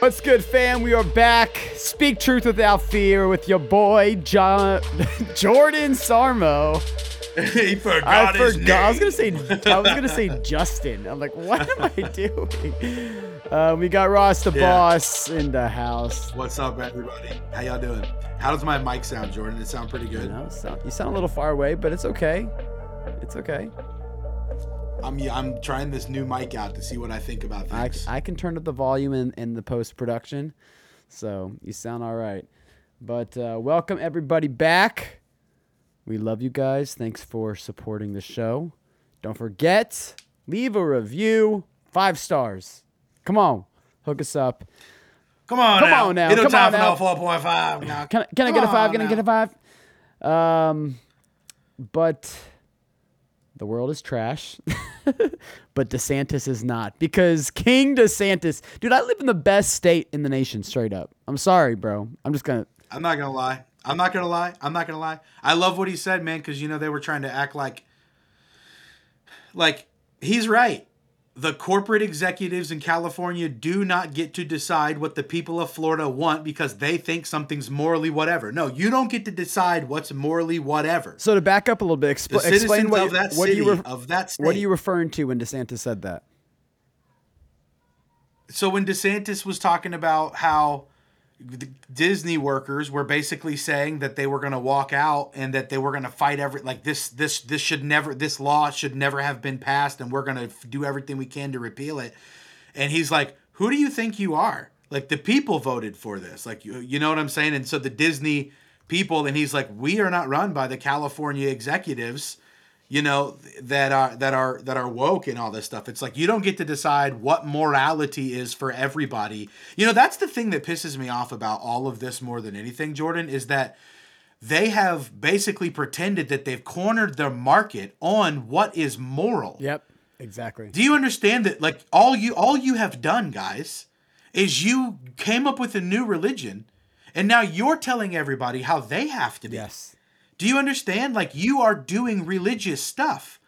What's good, fam? We are back. Speak truth without fear with your boy John Jordan Sarmo. he forgot I forgot. I was gonna say. I was gonna say Justin. I'm like, what am I doing? Uh, we got Ross the Yeah. boss in the house. What's up, everybody? How y'all doing? How does my mic sound, Jordan? It sound pretty You good. know, sound, you sound a little far away, but it's okay. It's okay. I'm I'm trying this new mic out to see what I think about I, things. I can turn up the volume in, in the post production, so you sound all right. But uh, welcome everybody back. We love you guys. Thanks for supporting the show. Don't forget, leave a review, five stars. Come on, hook us up. come on, come now. on now, It'll come time on for now. four point five. Now, Can I, can I get a five? on Can I get a five? Um, but the world is trash. but DeSantis is not because King DeSantis, dude, I live in the best state in the nation. Straight up. I'm sorry, bro. I'm just gonna. I'm not gonna lie. I'm not gonna lie. I'm not gonna lie. I love what he said, man, because you know they were trying to act like, like he's right. The corporate executives in California do not get to decide what the people of Florida want because they think something's morally whatever. No, you don't get to decide what's morally whatever. So to back up a little bit, expl- explain what, of that what city, are you ref- of that state. what are you referring to when DeSantis said that? so when DeSantis was talking about how Disney workers were basically saying that they were going to walk out and that they were going to fight every like this this this should never this law should never have been passed and we're going to do everything we can to repeal it. And he's like who do you think you are? Like the people voted for this. Like you, you know what i'm saying? And so the disney people and he's like we are not run by the california executives you know that are that are that are woke and all this stuff it's like you don't get to decide what morality is for everybody you know that's the thing that pisses me off about all of this more than anything jordan is that they have basically pretended that they've cornered their market on what is moral Yep, exactly. do you understand that like all you all you have done guys is you came up with a new religion and now you're telling everybody how they have to be Yes. Do you understand? Like you are doing religious stuff,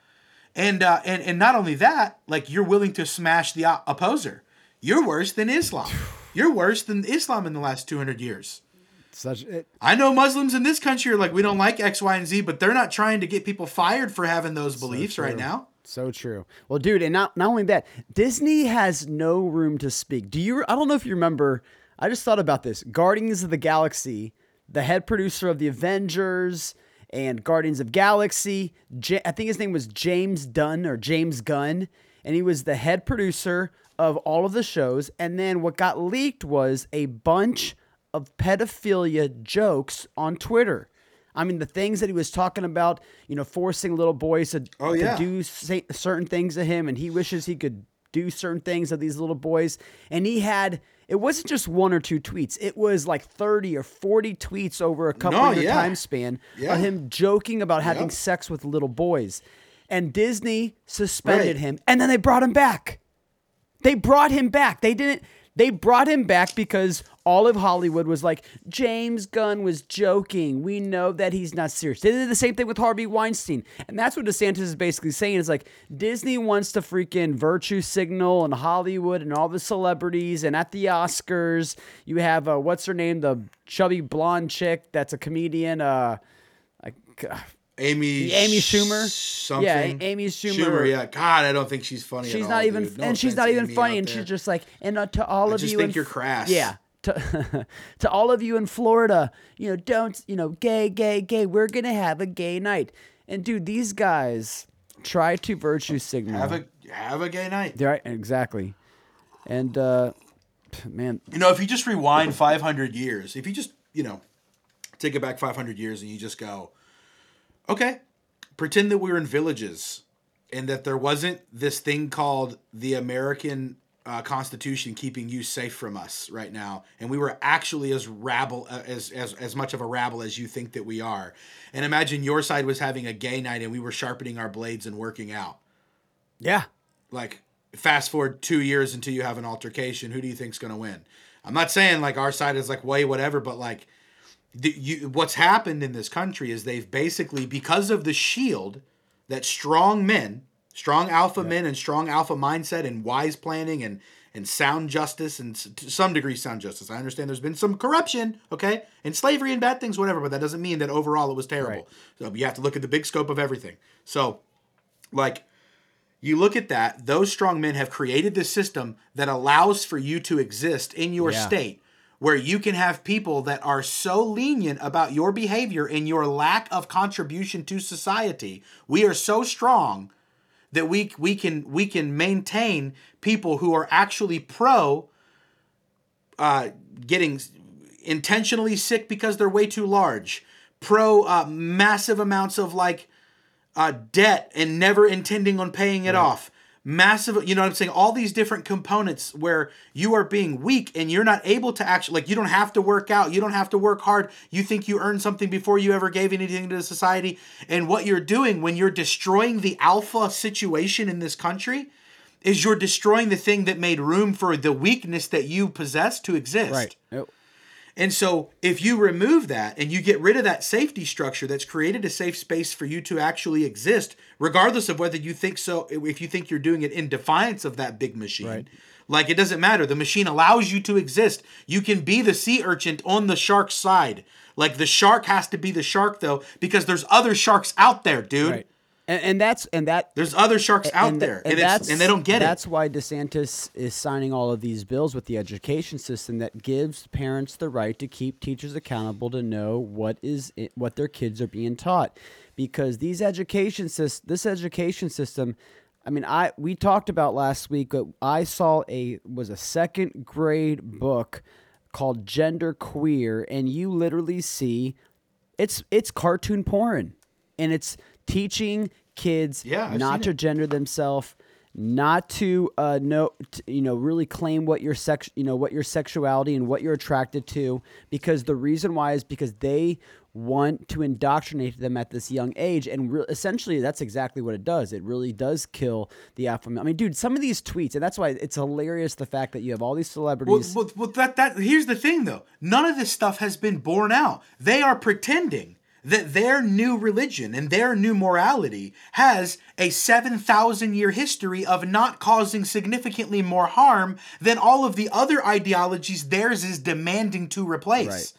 and uh, and and not only that, like you're willing to smash the opposer. You're worse than Islam. You're worse than Islam in the last 200 years. Such it, I know Muslims in this country are like we don't like X, Y, and Z, but they're not trying to get people fired for having those beliefs right now. So true. Well, dude, and not not only that, Disney has no room to speak. Do you? I don't know if you remember. I just thought about this. Guardians of the Galaxy, the head producer of the Avengers and Guardians of Galaxy. J- I think his name was James Dunn or James Gunn, and he was the head producer of all of the shows. And then what got leaked was a bunch of pedophilia jokes on Twitter. I mean, the things that he was talking about, you know, forcing little boys to, Oh, to do say, certain things to him, and he wishes he could do certain things of these little boys. And he had, it wasn't just one or two tweets, it was like 30 or 40 tweets over a couple No, year yeah. time span Yeah. of him joking about having Yep. sex with little boys. And Disney suspended Right. him, and then they brought him back. They brought him back. They didn't. They brought him back because all of Hollywood was like, James Gunn was joking. We know that he's not serious. They did the same thing with Harvey Weinstein. And that's what DeSantis is basically saying is like, Disney wants to freaking virtue signal and Hollywood and all the celebrities. And at the Oscars, you have, uh, what's her name? The chubby blonde chick that's a comedian. Uh, I, Amy Amy Schumer? something. Yeah, Amy Schumer. Schumer, yeah. God, I don't think she's funny. at she's all, not even. No and she's not even Amy funny and there. she's just like and uh, to all of just you think in- you're crass. yeah to, to all of you in florida you know don't you know gay gay gay we're gonna have a gay night. And dude these guys try to virtue signal. Have a have a gay night. right exactly. And uh man. You know, if you just rewind 500 years, if you just, you know, take it back 500 years and you just go, okay, pretend that we were in villages and that there wasn't this thing called the American uh, Constitution keeping you safe from us right now, and we were actually as rabble uh, as as as much of a rabble as you think that we are. And imagine your side was having a gay night and we were sharpening our blades and working out. yeah Like fast forward two years until you have an altercation, who do you think's going to win? I'm not saying like our side is like way whatever, but like the, you, what's happened in this country is they've basically because of the shield that strong men, strong alpha men, and strong alpha mindset and wise planning and and sound justice and to some degree sound justice. I understand there's been some corruption, okay, and slavery and bad things, whatever, but that doesn't mean that overall it was terrible. Right. So you have to look at the big scope of everything. So, like, you look at that, those strong men have created this system that allows for you to exist in your Yeah. state where you can have people that are so lenient about your behavior and your lack of contribution to society. We are so strong that we we can we can maintain people who are actually pro uh, getting intentionally sick because they're way too large, pro uh, massive amounts of like uh, debt and never intending on paying it off. Massive, you know what I'm saying? All these different components where you are being weak and you're not able to actually, like, you don't have to work out, you don't have to work hard. You think you earned something before you ever gave anything to the society. And what you're doing when you're destroying the alpha situation in this country is you're destroying the thing that made room for the weakness that you possess to exist. Right. And so if you remove that and you get rid of that safety structure that's created a safe space for you to actually exist, regardless of whether you think so, if you think you're doing it in defiance of that big machine. Right. Like it doesn't matter. The machine allows you to exist. You can be the sea urchin on the shark's side. Like the shark has to be the shark though, because there's other sharks out there, dude. Right. And, and that's and that There's other sharks out and, there, and, and, it's, and they don't get that's it. That's why DeSantis is signing all of these bills with the education system that gives parents the right to keep teachers accountable to know what is i- what their kids are being taught, because these education sys- this education system. I mean, I we talked about last week. But I saw a was a second grade book called Gender Queer, and you literally see it's it's cartoon porn and it's teaching kids Yeah, not to it. gender themselves not to uh know t- you know really claim what your sex you know what your sexuality and what you're attracted to because the reason why is because they want to indoctrinate them at this young age and re- essentially that's exactly what it does it really does kill the alpha male. i mean dude some of these tweets and that's why it's hilarious the fact that you have all these Well, celebrities well, well, that that here's the thing though. None of this stuff has been borne out. They are pretending that their new religion and their new morality has a 7,000 year history of not causing significantly more harm than all of the other ideologies theirs is demanding to replace. Right.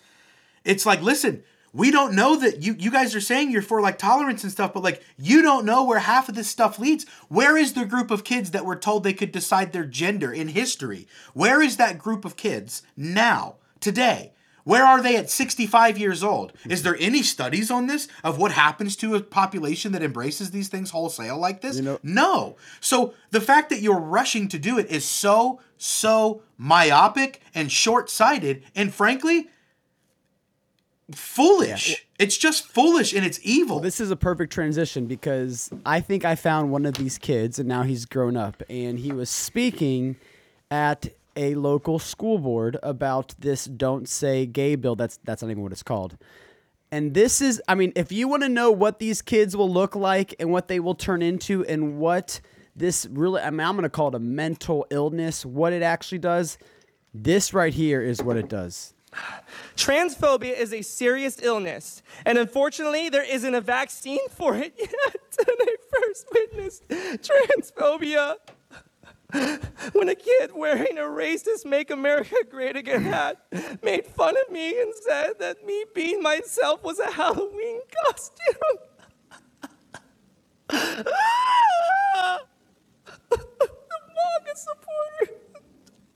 It's like, listen, we don't know that you you guys are saying you're for like tolerance and stuff, but like you don't know where half of this stuff leads. Where is the group of kids that were told they could decide their gender in history? Where is that group of kids now, today? Where are they at 65 years old? Is there any studies on this of what happens to a population that embraces these things wholesale like this? know- no. So the fact that you're rushing to do it is so, so myopic and short sighted. And frankly, foolish. It's just foolish and it's evil. This is a perfect transition because I think I found one of these kids, and now he's grown up, and he was speaking at a local school board about this "Don't Say Gay" bill. That's that's not even what it's called. And this is, I mean, if you want to know what these kids will look like and what they will turn into, and what this really, I mean, I'm going to call it a mental illness. What it actually does, this right here is what it does. Transphobia is a serious illness, and unfortunately, there isn't a vaccine for it yet. and I first witnessed transphobia when a kid wearing a racist Make America Great Again hat made fun of me and said that me being myself was a Halloween costume. the MAGA supporter.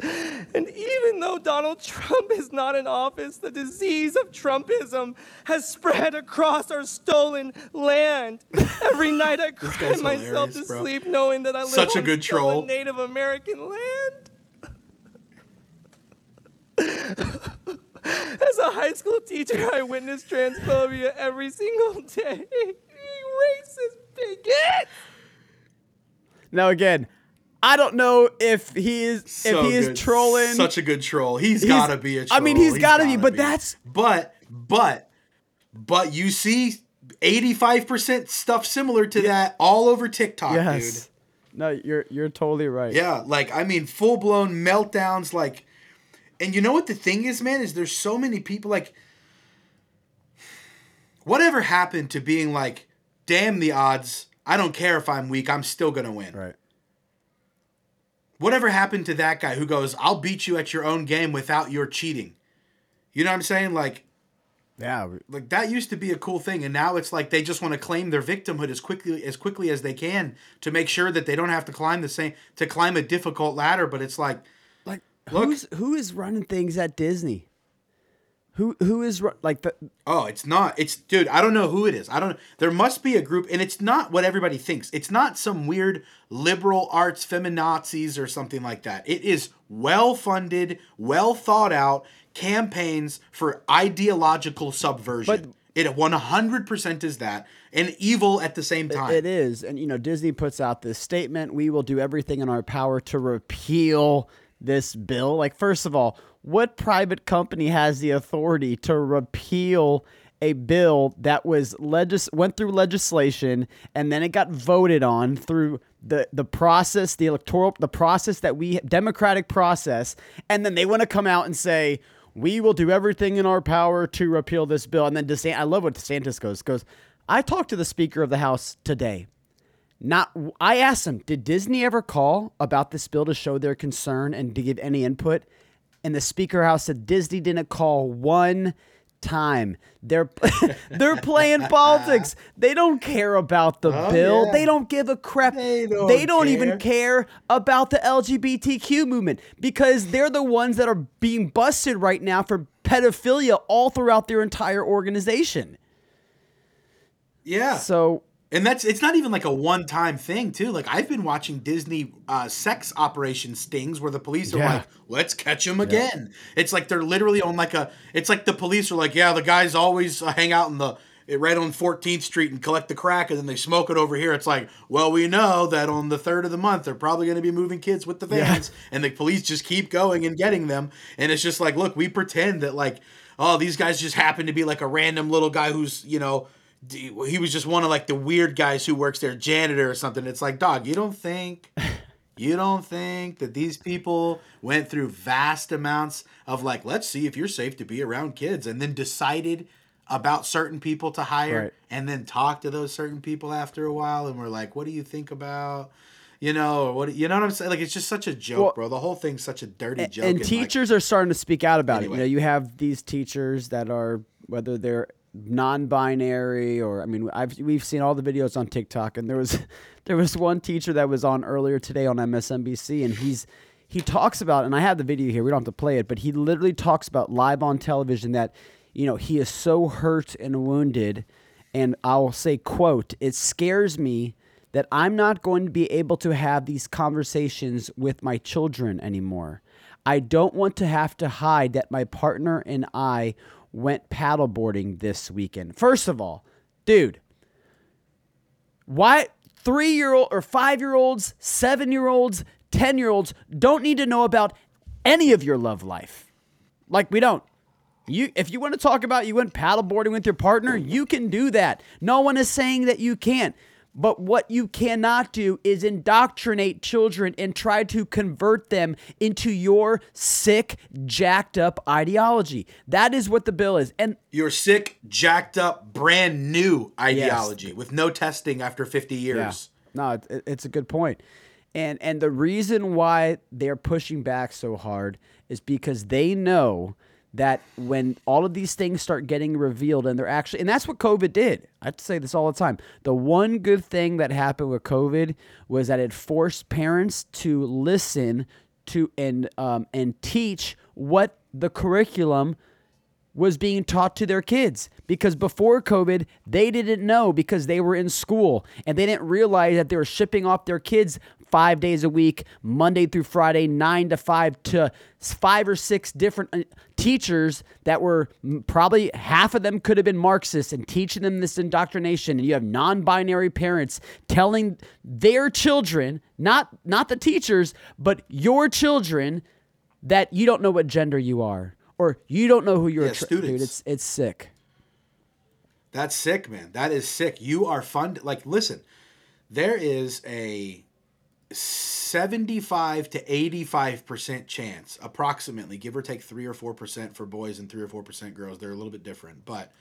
And even though Donald Trump is not in office, the disease of Trumpism has spread across our stolen land. Every night I cry myself to bro. sleep knowing that I live Such a on good stolen troll. Native American land. As a high school teacher, I witnessed transphobia every single day. Racist bigot! Now again, I don't know if he is So if he is good. trolling. Such a good troll. He's gotta be a troll. I mean, he's gotta be, but that's- but but but you see 85% stuff similar to that all over TikTok, dude. No, you're you're totally right. Yeah, like I mean full blown meltdowns like and you know what the thing is, man, is there's so many people like whatever happened to being like, damn the odds, I don't care if I'm weak, I'm still gonna win. Right. Whatever happened to that guy who goes, "I'll beat you at your own game without your cheating." You know what I'm saying? Like Yeah. like that used to be a cool thing and now it's like they just want to claim their victimhood as quickly as quickly as they can to make sure that they don't have to climb the same to climb a difficult ladder but it's like Like Look- who's who is running things at Disney? Who who is like the oh it's not it's dude i don't know who it is i don't there must be a group and it's not what everybody thinks it's not some weird liberal arts feminazis or something like that it is well funded well thought out campaigns for ideological subversion it 100% is that and evil at the same time It is. And, you know, Disney puts out this statement we will do everything in our power to repeal this bill. Like, first of all, what private company has the authority to repeal a bill that was legis- went through legislation and then it got voted on through the the process the electoral the process that we democratic process and then they want to come out and say we will do everything in our power to repeal this bill and then DeSantis I love what DeSantis goes goes I talked to the speaker of the house today not I asked him, did Disney ever call about this bill to show their concern and to give any input? And the speaker house said Disney didn't call one time. They're they're playing politics. They don't care about the oh, bill. Oh, yeah. They don't give a crap. They don't they don't even care. care about the LGBTQ movement because they're the ones that are being busted right now for pedophilia all throughout their entire organization. yeah So And that's it's not even like a one time thing too. Like I've been watching Disney uh, sex operation stings where the police are Yeah. like, "Let's catch him again." It's like they're literally on like a. It's like the police are like, "Yeah, the guys always uh, hang out in the." Right on 14th Street and collect the crack, and then they smoke it over here. It's like, well, we know that on the third of the month they're probably going to be moving kids with the vans, and the police just keep going and getting them. And it's just like, look, we pretend that like, oh, these guys just happen to be like a random little guy who's you know he was just one of like the weird guys who works there, janitor or something. It's like, dog, you don't think, you don't think that these people went through vast amounts of like, let's see if you're safe to be around kids, and then decided about certain people to hire, Right. and then talk to those certain people after a while, and we're like, what do you think about? You know, or what you know what I'm saying? Like it's just such a joke, Well- bro. The whole thing's such a dirty joke. and like- teachers are starting to speak out about it. You know, you have these teachers that are whether they're non-binary or I mean, I've we've seen all the videos on TikTok, and there was there was one teacher that was on earlier today on MSNBC, and he's he talks about, and I have the video here. We don't have to play it, but he literally talks about live on television that you know he is so hurt and wounded, and I'll say quote, it scares me that I'm not going to be able to have these conversations with my children anymore. I don't want to have to hide that my partner and I went paddleboarding this weekend. First of all, dude, why three year old or five year olds, seven year olds, 10 year olds don't need to know about any of your love life? Like, we don't. You, if you want to talk about you went paddleboarding with your partner, you can do that. No one is saying that you can't. But what you cannot do is indoctrinate children and try to convert them into your sick, jacked up ideology. That is what the bill is. And your sick, jacked up, brand new ideology with no testing after 50 years. No, it, it- it's a good point. And and the reason why they're pushing back so hard is because they know that when all of these things start getting revealed and they're actually and that's what COVID did. I have to say this all the time. The one good thing that happened with COVID was that it forced parents to listen to and um, and teach what the curriculum was being taught to their kids because before COVID, they didn't know because they were in school and they didn't realize that they were shipping off their kids five days a week, Monday through Friday, nine to five, to five or six different uh, teachers that were probably half of them could have been Marxists and teaching them this indoctrination. And you have non binary parents telling their children, not, not the teachers, but your children, that you don't know what gender you are or you don't know who you're Yeah, attra- students. dude it's it's sick That's sick, man. That is sick. You are fun. Like, listen, there is a 75 to 85% chance, approximately, give or take 3 or 4% for boys and 3 or 4% girls. They're a little bit different, but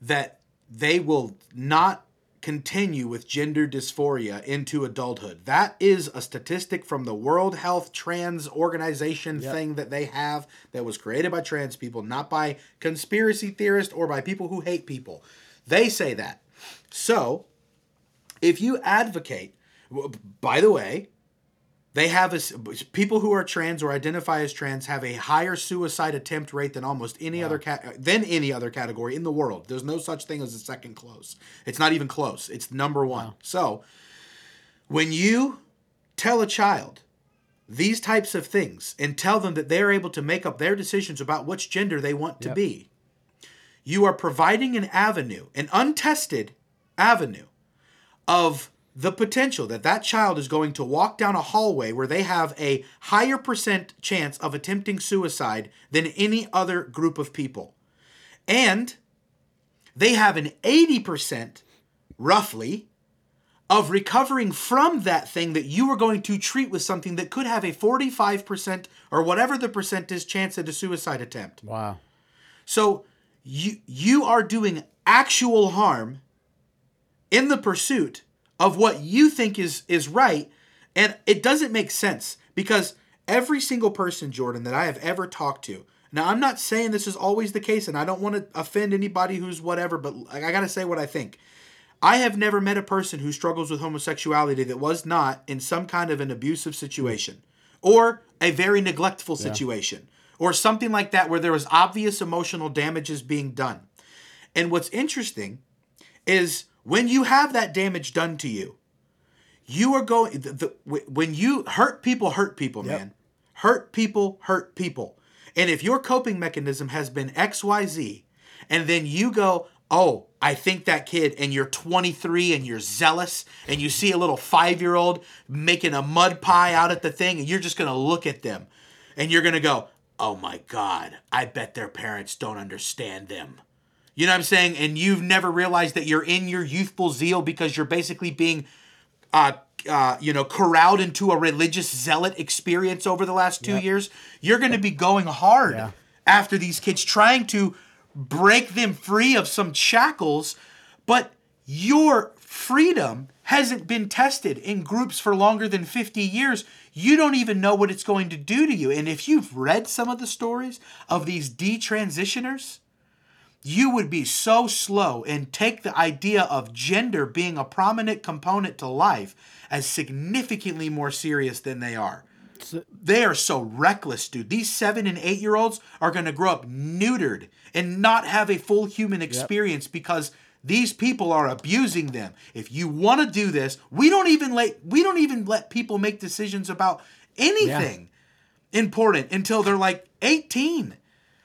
that they will not continue with gender dysphoria into adulthood. That is a statistic from the World Health Trans Organization thing that they have that was created by trans people, not by conspiracy theorists or by people who hate people. They say that. So, if you advocate, by the way, they have a people who are trans or identify as trans have a higher suicide attempt rate than almost any other cat uh, than any other category in the world. There's no such thing as a second close. It's not even close. It's number one. So when you tell a child these types of things and tell them that they're able to make up their decisions about which gender they want to be, you are providing an avenue, an untested avenue of the potential that that child is going to walk down a hallway where they have a higher percent chance of attempting suicide than any other group of people. And they have an 80% roughly of recovering from that thing that you were going to treat with something that could have a 45% or whatever the percent is chance at a suicide attempt. Wow. So you you are doing actual harm in the pursuit of what you think is is right and it doesn't make sense because every single person Jordan that I have ever talked to now I'm not saying this is always the case and I don't want to offend anybody who's whatever but I got to say what I think I have never met a person who struggles with homosexuality that was not in some kind of an abusive situation or a very neglectful situation or something like that where there was obvious emotional damages being done. And what's interesting is when you have that damage done to you, you are going the, the, when you hurt people hurt people man. Hurt people hurt people. And if your coping mechanism has been xyz and then you go oh i think that kid and you're 23 and you're zealous and you see a little five-year-old making a mud pie out at the thing and you're just going to look at them and you're going to go oh my god i bet their parents don't understand them you know what I'm saying? And you've never realized that you're in your youthful zeal because you're basically being, uh, uh, you know, corralled into a religious zealot experience over the last two years. You're going to be going hard Yeah. after these kids, trying to break them free of some shackles, but your freedom hasn't been tested in groups for longer than 50 years. You don't even know what it's going to do to you. And if you've read some of the stories of these detransitioners, you would be so slow and take the idea of gender being a prominent component to life as significantly more serious than they are. They are so reckless, dude. These seven and eight year olds are going to grow up neutered and not have a full human experience because these people are abusing them. If you want to do this, we don't even let we don't even let people make decisions about anything important until they're like 18.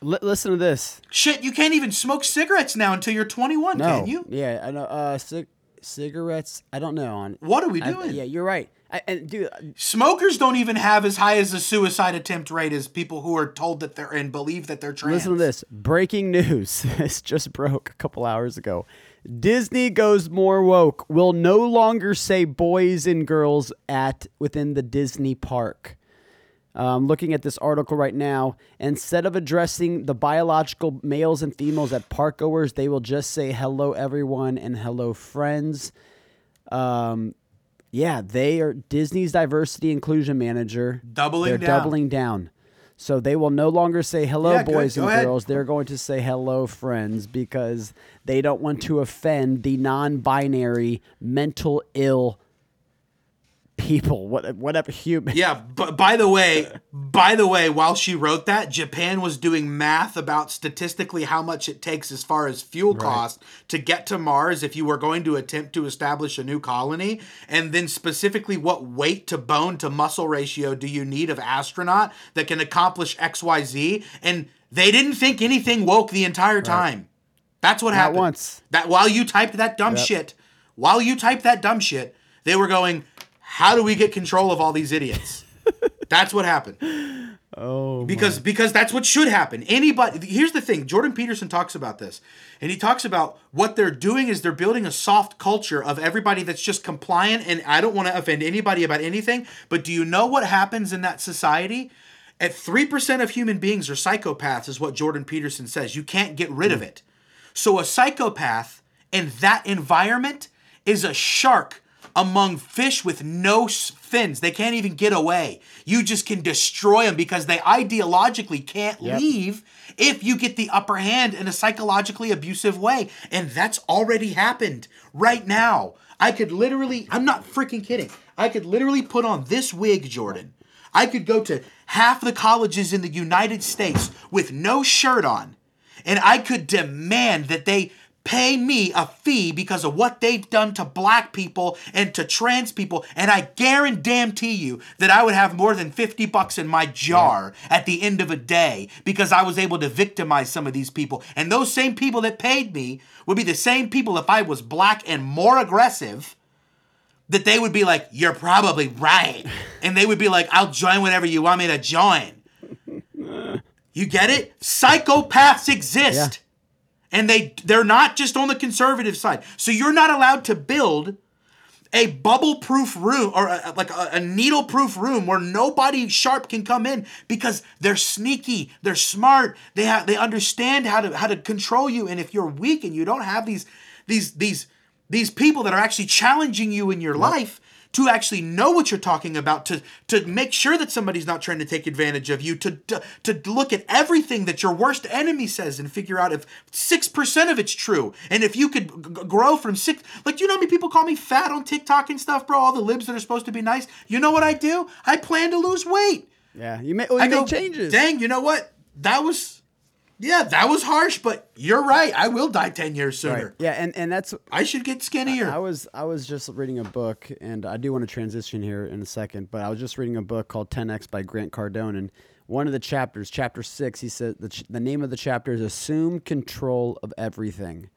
L- listen to this. Shit, you can't even smoke cigarettes now until you're 21, No. can you? Yeah, I know. Uh, cig- cigarettes. I don't know. On. What are we I- doing? yeah, you're right. I, and dude, Smokers don't even have as high as a suicide attempt rate as people who are told that they're and believe that they're trans. Listen to this. Breaking news. this just broke a couple hours ago. Disney goes more woke. Will no longer say boys and girls at within the Disney park. Um, looking at this article right now, instead of addressing the biological males and females at park goers, they will just say hello everyone and hello friends. Um, yeah, they are Disney's diversity inclusion manager. Doubling They're down. doubling down. So they will no longer say hello, Yeah, boys Go and ahead. girls. They're going to say hello, friends, because they don't want to offend the non-binary, mental ill people. What, whatever human. Yeah, but by the way, by the way, while she wrote that, Japan was doing math about statistically how much it takes as far as fuel cost to get to Mars if you were going to attempt to establish a new colony, and then specifically what weight to bone to muscle ratio do you need of astronaut that can accomplish XYZ, and they didn't think anything woke the entire time. That's what happened. once. That while you typed that dumb shit, while you typed that dumb shit, they were going, "How do we get control of all these idiots?" that's what happened. Oh, Because because that's what should happen. Anybody here's the thing, Jordan Peterson talks about this. And he talks about what they're doing is they're building a soft culture of everybody that's just compliant and I don't want to offend anybody about anything, but do you know what happens in that society? At 3% of human beings are psychopaths is what Jordan Peterson says. You can't get rid of hmm. it. So a psychopath in that environment is a shark among fish with no fins. They can't even get away. You just can destroy them because they ideologically can't Yep. leave if you get the upper hand in a psychologically abusive way. And that's already happened right now. I could literally, I'm not freaking kidding. I could literally put on this wig, Jordan. I could go to half the colleges in the United States with no shirt on, and I could demand that they pay me a fee because of what they've done to black people and to trans people. And I guarantee you that I would have more than 50 bucks in my jar at the end of a day because I was able to victimize some of these people. And those same people that paid me would be the same people if I was black and more aggressive that they would be like, You're probably right. And they would be like, I'll join whatever you want me to join. You get it? Psychopaths exist. And they they're not just on the conservative side. So you're not allowed to build a bubble proof room or a, like a, a needle proof room where nobody sharp can come in because they're sneaky they're smart they have they understand how to how to control you and if you're weak and you don't have these these these these people that are actually challenging you in your life to actually know what you're talking about to to make sure that somebody's not trying to take advantage of you to to, to look at everything that your worst enemy says and figure out if 6% of it's true. And if you could g- grow from 6 like you know how many people call me fat on TikTok and stuff bro? All the libs that are supposed to be nice. You know what I do? I plan to lose weight. Yeah, you make, well, I go make changes. dang you know what? That was yeah that was harsh but you're right I will die 10 years sooner Right. Yeah, and and that's I should get skinnier I was I was just reading a book, and I do want to transition here in a second, but I was just reading a book called 10x by Grant Cardone, and one of the chapters, chapter six, he said the ch- the name of the chapter is "Assume Control of Everything,"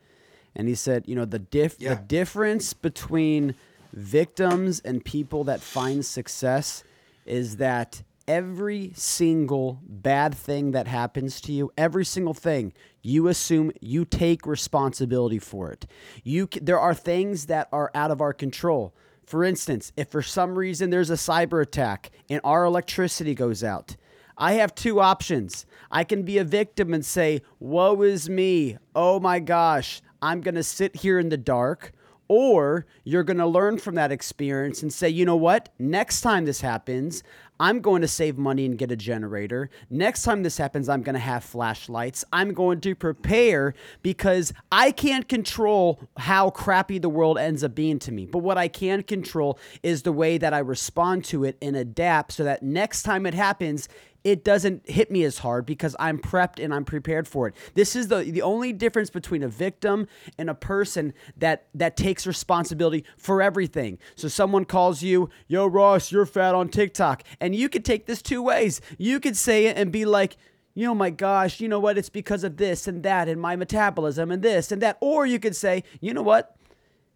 and he said, you know, the diff Yeah. the difference between victims and people that find success is that every single bad thing that happens to you, every single thing, you assume you take responsibility for it. You there are things that are out of our control. For instance, if for some reason there's a cyber attack and our electricity goes out, I have two options. I can be a victim and say, Woe is me. Oh my gosh. I'm going to sit here in the dark. Or you're going to learn from that experience and say, you know what? Next time this happens, I'm going to save money and get a generator. Next time this happens, I'm going to have flashlights. I'm going to prepare because I can't control how crappy the world ends up being to me. But what I can control is the way that I respond to it and adapt so that next time it happens, it doesn't hit me as hard because I'm prepped and I'm prepared for it. This is the the only difference between a victim and a person that that takes responsibility for everything. So someone calls you, "Yo Ross, you're fat on TikTok." And you could take this two ways. You could say it and be like, you know, my gosh, you know what? It's because of this and that and my metabolism and this and that. Or you could say, you know what?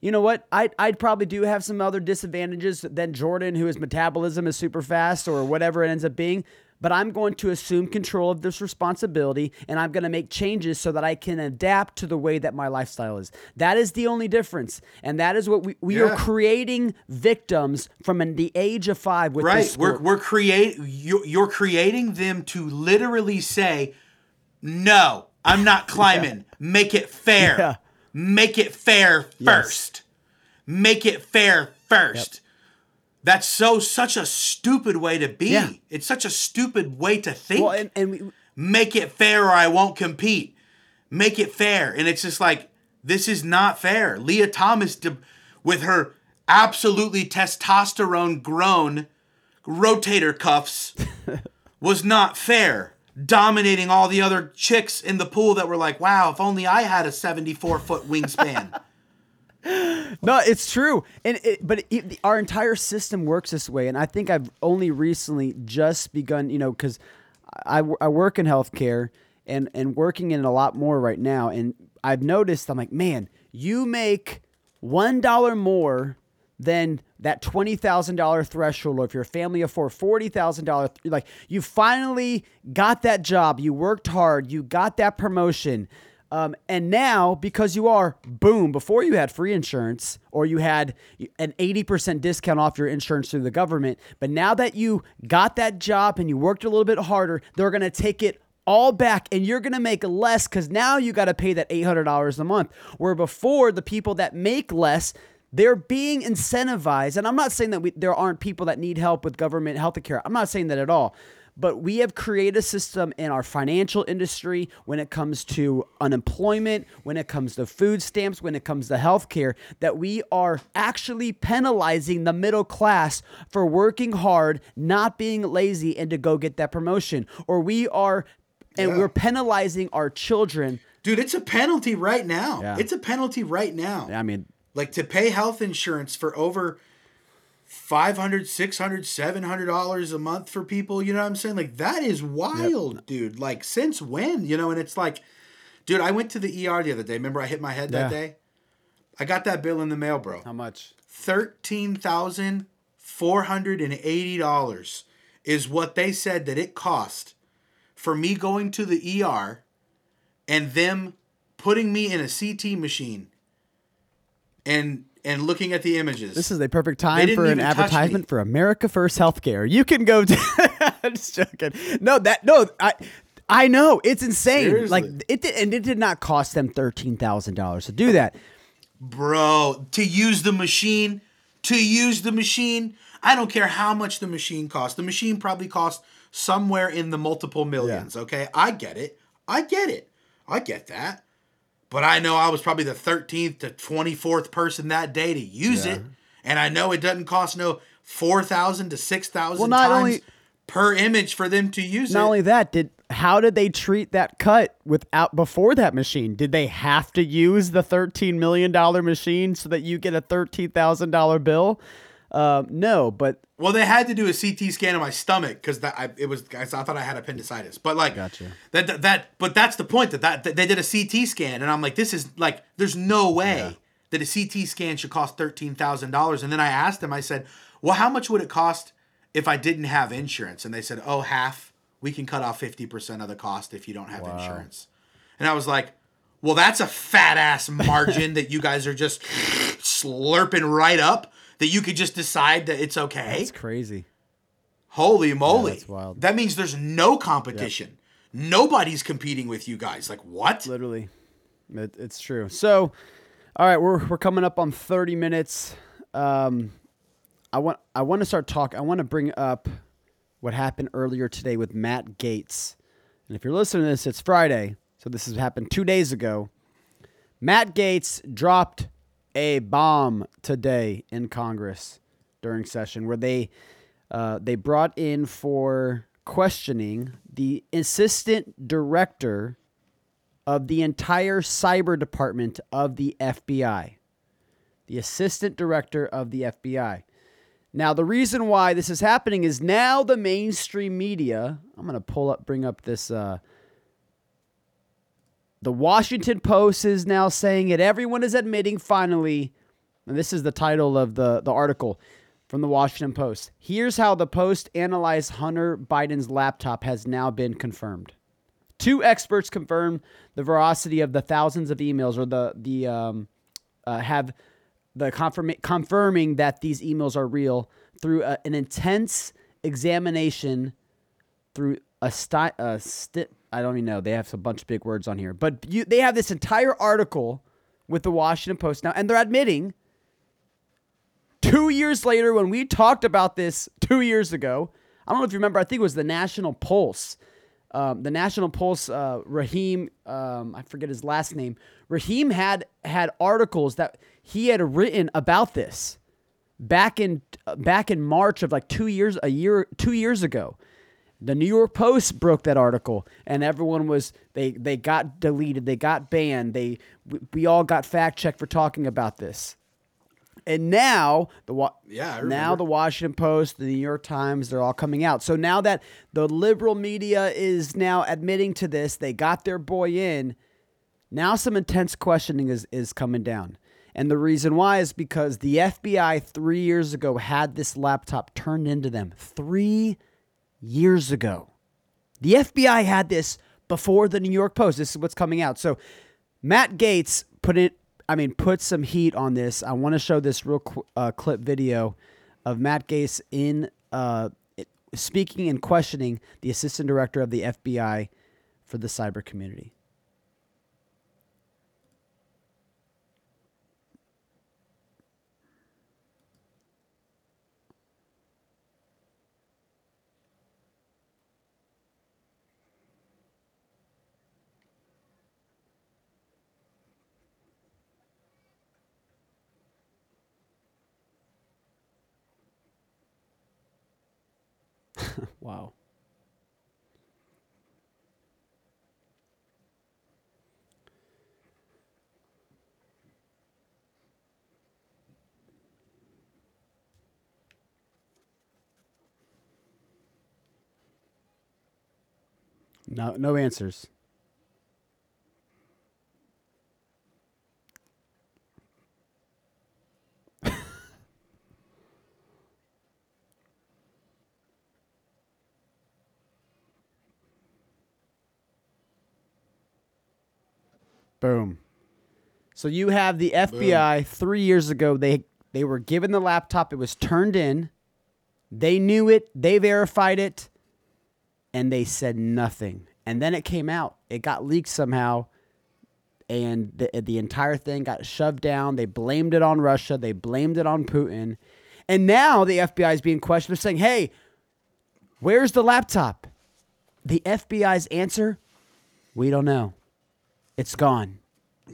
You know what? I'd, I'd probably do have some other disadvantages than Jordan, who his metabolism is super fast or whatever it ends up being. But I'm going to assume control of this responsibility and I'm going to make changes so that I can adapt to the way that my lifestyle is. That is the only difference. And that is what we, we are creating victims from the age of five with right this. we're, we're create you're, you're creating them to literally say no i'm not climbing make it fair Yeah. make it fair first make it fair first that's so such a stupid way to be Yeah. it's such a stupid way to think well, and, and we, make it fair or I won't compete. Make it fair. And it's just like, this is not fair. Lia Thomas, de- with her absolutely testosterone grown rotator cuffs, was not fair. Dominating all the other chicks in the pool that were like, wow, if only I had a 74 foot wingspan. No, it's true, and it, but it, our entire system works this way. And I think I've only recently just begun, you know, because I, I work in healthcare and and working in it a lot more right now. And I've noticed, I'm like, man, you make one dollar more than that twenty thousand dollar threshold, or if your family afford forty thousand dollars, like you finally got that job, you worked hard, you got that promotion. Um, and now, because you are, boom, before you had free insurance or you had an 80% discount off your insurance through the government, but now that you got that job and you worked a little bit harder, they're going to take it all back and you're going to make less because now you got to pay that $800 a month. Where before, the people that make less, They're being incentivized, and I'm not saying that we, there aren't people that need help with government health care. I'm not saying that at all. But we have created a system in our financial industry when it comes to unemployment, when it comes to food stamps, when it comes to healthcare, that we are actually penalizing the middle class for working hard, not being lazy, and to go get that promotion. Or we are, and Yeah. we're penalizing our children. Dude, it's a penalty right now. Yeah. It's a penalty right now. Yeah, I mean, Like to pay health insurance for over 500 600 700 dollars a month for people you know what i'm saying? Like that is wild dude. Like since when? You know and it's like dude i went to the er the other day. Remember i hit my head that day? I got that bill in the mail bro. How much? $13480 is what they said that it cost for me going to the er and them putting me in a ct machine and and looking at the images This is a perfect time for an advertisement for America First Healthcare. You can go to I'm just joking. No, that no, I I know it's insane. Seriously. Like it did, and it did not cost them thirteen thousand dollars to do that. Bro, to use the machine, to use the machine, I don't care how much the machine costs. The machine probably cost somewhere in the multiple millions, okay? I get it. I get it. I get that. But I know I was probably the 13th to 24th person that day to use it. And I know it doesn't cost no 4,000 to 6,000 Well, not times only- per image for them to use Not it. Not only that, did how did they treat that cut without before that machine? Did they have to use the thirteen million dollar machine so that you get a thirteen thousand dollar bill? Um, no, but Well, they had to do a CT scan of my stomach because that I, it was. I thought I had appendicitis, but like Gotcha. that, that. But that's the point that, that that they did a CT scan, and I'm like, this is like, there's no way that a CT scan should cost thirteen thousand dollars. And then I asked them, I said, well, how much would it cost if I didn't have insurance? And they said, oh, half. We can cut off fifty percent of the cost if you don't have insurance. And I was like, well, that's a fat ass margin that you guys are just slurping right up. That you could just decide that it's okay. it's crazy. Holy moly. that's wild. That means there's no competition. Nobody's competing with you guys. Like what? Literally, it, it's true. So, all right, we're we're coming up on thirty minutes. Um, I want I want to start talking. I want to bring up what happened earlier today with Matt Gaetz. And if you're listening to this, it's Friday, so this has happened two days ago. Matt Gaetz dropped a bomb today in Congress during session where they uh, they brought in for questioning the assistant director of the entire cyber department of the FBI. The assistant director of the FBI. Now, the reason why this is happening is now the mainstream media. I'm going to pull up, bring up this. Uh, the Washington Post is now saying it. Everyone is admitting finally, and this is the title of the, the article from the Washington Post. Here's how the Post analyzed Hunter Biden's laptop has now been confirmed. Two experts confirm the veracity of the thousands of emails, or the the um, uh, have the confirm- confirming that these emails are real through a, an intense examination through a, sti- a sti- I don't even know. They have a bunch of big words on here, but you, they have this entire article with the Washington Post now, and they're admitting two years later when we talked about this two years ago. I don't know if you remember. I think it was the National Pulse. Um, the National Pulse, uh, Raheem, um, I forget his last name. Raheem had had articles that he had written about this back in back in March of like two years, a year, two years ago. The New York Post broke that article, and everyone was they they got deleted, they got banned, they we, we all got fact checked for talking about this. And now the Wa- Yeah, now the Washington Post, the New York Times, they're all coming out. So now that the liberal media is now admitting to this, they got their boy in. Now some intense questioning is is coming down. And the reason why is because the FBI 3 years ago had this laptop turned into them. 3 years ago. The FBI had this before the New York Post. This is what's coming out. So Matt Gaetz put it I mean put some heat on this. I want to show this real qu- uh, clip video of Matt Gaetz in uh, speaking and questioning the assistant director of the FBI for the cyber community. wow. No, no answers. Boom. So you have the FBI three years ago. They they were given the laptop. It was turned in. They knew it. They verified it, and they said nothing. And then it came out. It got leaked somehow, and the the entire thing got shoved down. They blamed it on Russia. They blamed it on Putin, and now the FBI is being questioned. They're saying, "Hey, where's the laptop?" The FBI's answer: We don't know. It's gone.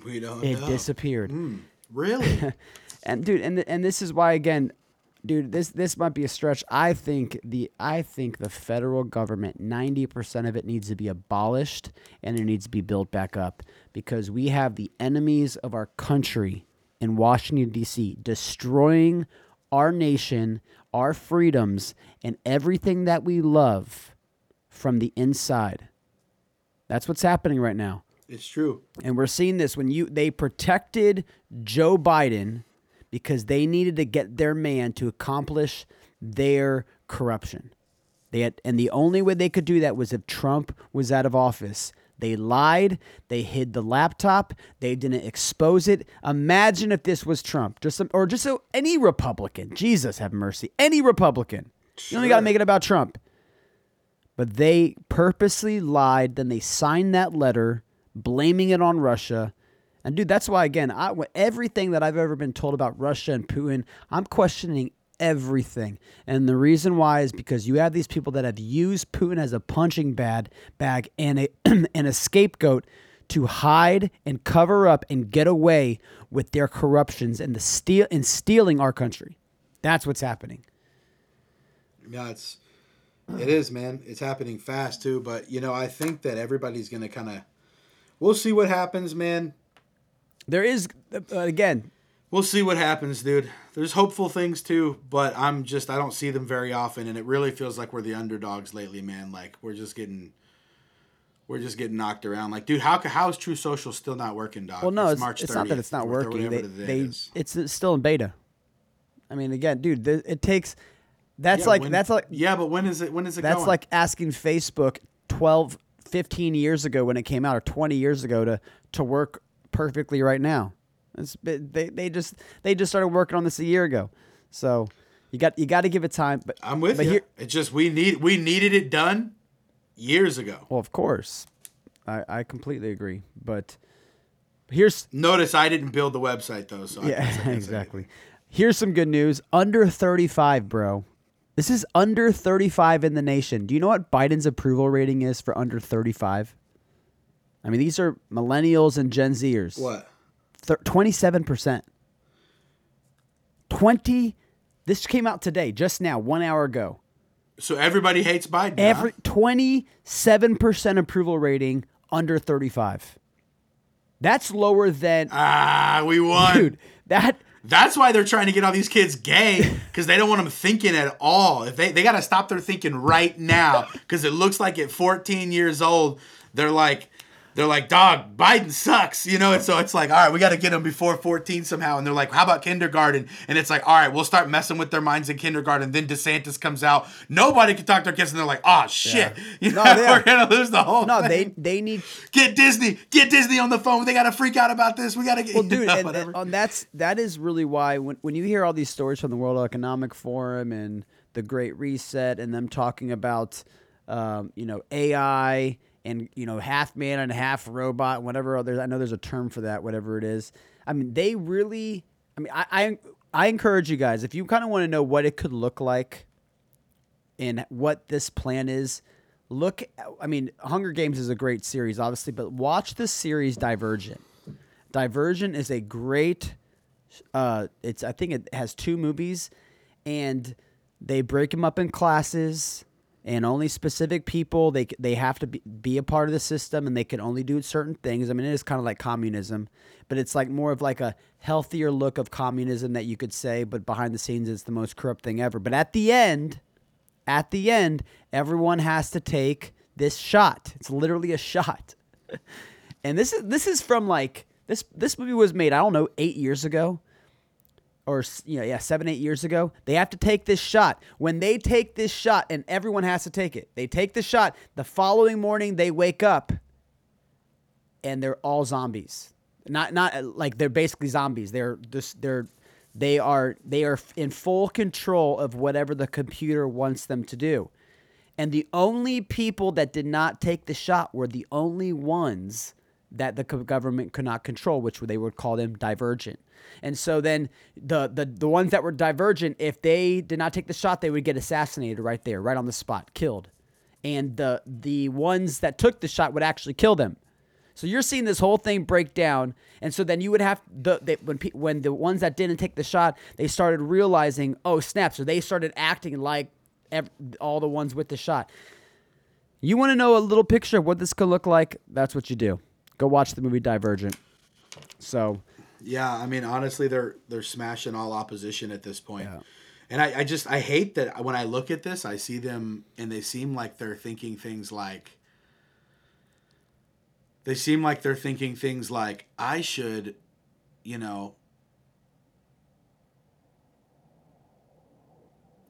We don't It know. disappeared. Hmm. Really? And dude, and and this is why again, dude, this this might be a stretch. I think the I think the federal government, ninety percent of it needs to be abolished and it needs to be built back up because we have the enemies of our country in Washington D.C. destroying our nation, our freedoms, and everything that we love from the inside. That's what's happening right now. It's true. And we're seeing this when you they protected Joe Biden because they needed to get their man to accomplish their corruption. They had, and the only way they could do that was if Trump was out of office. They lied, they hid the laptop, they didn't expose it. Imagine if this was Trump, just some, or just so, any Republican. Jesus have mercy. Any Republican. You only got to make it about Trump. But they purposely lied. Then they signed that letter, blaming it on Russia. And dude, that's why again, I everything that I've ever been told about Russia and Putin, I'm questioning everything. And the reason why is because you have these people that have used Putin as a punching bag, bag and a and a scapegoat to hide and cover up and get away with their corruptions and the steal and stealing our country. That's what's happening. Yeah, it's it is, man. It's happening fast too. But you know, I think that everybody's gonna kind of. We'll see what happens, man. There is uh, again, We'll see what happens, dude. There's hopeful things too, but I'm just I don't see them very often, and it really feels like we're the underdogs lately, man. Like we're just getting. We're just getting knocked around. Like, dude, how how is Truth Social still not working, dog? Well, no, it's, March it's not that it's not working. They, the they it's, it's still in beta. I mean, again, dude, th- it takes. That's Yeah, like when- that's like yeah, but when is it? When is it that's going? like asking Facebook 12, 15 years ago when it came out, or twenty years ago to to work perfectly right now. It's, they they just they just started working on this a year ago, so you got you got to give it time. But I'm with but you. here- it's just we need we needed it done years ago. well, of course, I I completely agree. But here's Notice I didn't build the website though, so Yeah, exactly. Here's some good news. Under 35, bro. This is under 35 in the nation. Do you know what Biden's approval rating is for under 35? I mean, these are millennials and Gen Zers. What? Thir- 27%. 20 This came out today, just now, 1 hour ago. So everybody hates Biden. Every huh? 27% approval rating under 35. That's lower than ah, we won. dude. That That's why they're trying to get all these kids gay because they don't want them thinking at all. If they they got to stop their thinking right now because it looks like at 14 years old they're like they're like dog Biden sucks, you know. And so it's like all right, we got to get them before 14 somehow. And they're like, how about kindergarten? And it's like all right, we'll start messing with their minds in kindergarten. Then DeSantis comes out, nobody can talk to their kids, and they're like, oh shit, you know, No, we're gonna lose the whole. no, thing. they they need get Disney, get Disney on the phone. They got to freak out about this. We got to get well, dude, and, whatever. and, and that's that is really why when when you hear all these stories from the World Economic Forum and the Great Reset and them talking about um, you know AI and you know half man and half robot, whatever other I know there's a term for that, whatever it is. I mean, they really. I mean, I I, I encourage you guys if you kind of want to know what it could look like and what this plan is. Look, I mean, Hunger Games is a great series, obviously, but watch the series Divergent. Divergent is a great. Uh, it's I think it has two movies, and they break them up in classes, and only specific people they they have to be, be a part of the system and they can only do certain things. I mean, it is kind of like communism, but it's like more of like a healthier look of communism that you could say, but behind the scenes it's the most corrupt thing ever. But at the end, at the end, everyone has to take this shot. It's literally a shot. and this is this is from like this this movie was made, I don't know, 8 years ago or you know, yeah, seven, eight years ago, they have to take this shot. When they take this shot, and everyone has to take it, they take the shot. The following morning, they wake up, and they're all zombies. Not, not uh, like they're basically zombies. They're just they're they are they are in full control of whatever the computer wants them to do. And the only people that did not take the shot were the only ones that the government could not control, which they would call them divergent. And so then the, the the ones that were divergent, if they did not take the shot, they would get assassinated right there, right on the spot, killed. And the the ones that took the shot would actually kill them. So you're seeing this whole thing break down, and so then you would have the they, when when the ones that didn't take the shot, they started realizing, oh snap! So they started acting like every, all the ones with the shot. You want to know a little picture of what this could look like? That's what you do. Go watch the movie Divergent. So yeah, I mean, honestly, they're they're smashing all opposition at this point. Yeah. And I, I just I hate that when I look at this, I see them and they seem like they're thinking things like they seem like they're thinking things like I should, you know,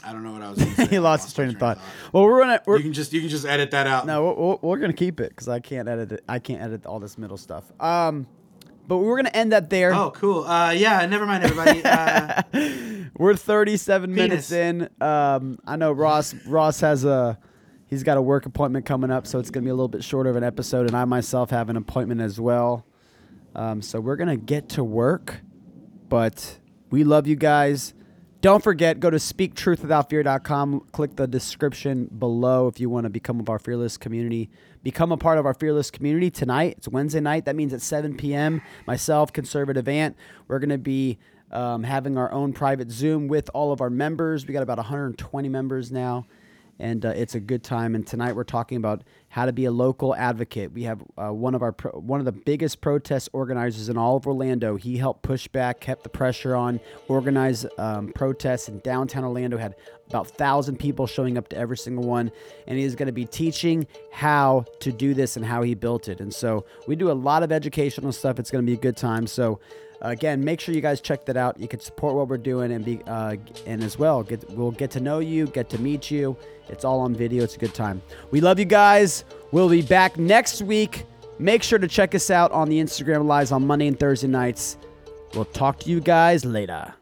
I don't know what I was. Say. he lost his train of thought. Well, we're gonna. We're, you can just you can just edit that out. No, we're, we're gonna keep it because I can't edit it. I can't edit all this middle stuff. Um, but we're gonna end that there. Oh, cool. Uh, yeah. Never mind, everybody. Uh, we're 37 penis. minutes in. Um, I know Ross. Ross has a. He's got a work appointment coming up, so it's gonna be a little bit shorter of an episode, and I myself have an appointment as well. Um, so we're gonna get to work, but we love you guys. Don't forget, go to speaktruthwithoutfear.com. Click the description below if you want to become of our fearless community. Become a part of our fearless community tonight. It's Wednesday night. That means at 7 p.m. Myself, Conservative Ant, we're going to be um, having our own private Zoom with all of our members. We got about 120 members now and uh, it's a good time. And tonight we're talking about how to be a local advocate. We have uh, one of our pro- one of the biggest protest organizers in all of Orlando. He helped push back, kept the pressure on, organize um, protests in downtown Orlando. Had about thousand people showing up to every single one, and he is going to be teaching how to do this and how he built it. And so we do a lot of educational stuff. It's going to be a good time. So again, make sure you guys check that out. You can support what we're doing and be uh, and as well get we'll get to know you, get to meet you. It's all on video. It's a good time. We love you guys. We'll be back next week. Make sure to check us out on the Instagram lives on Monday and Thursday nights. We'll talk to you guys later.